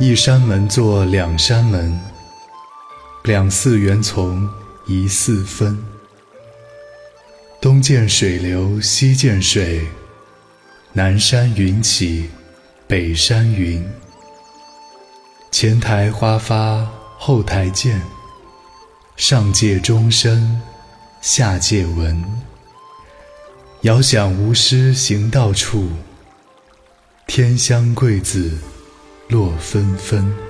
一山门坐两山门，两寺缘从一寺分。东见水流西见水，南山云起北山云。前台花发后台见，上界钟声下界闻。遥想无师行到处，天香桂子。落纷纷。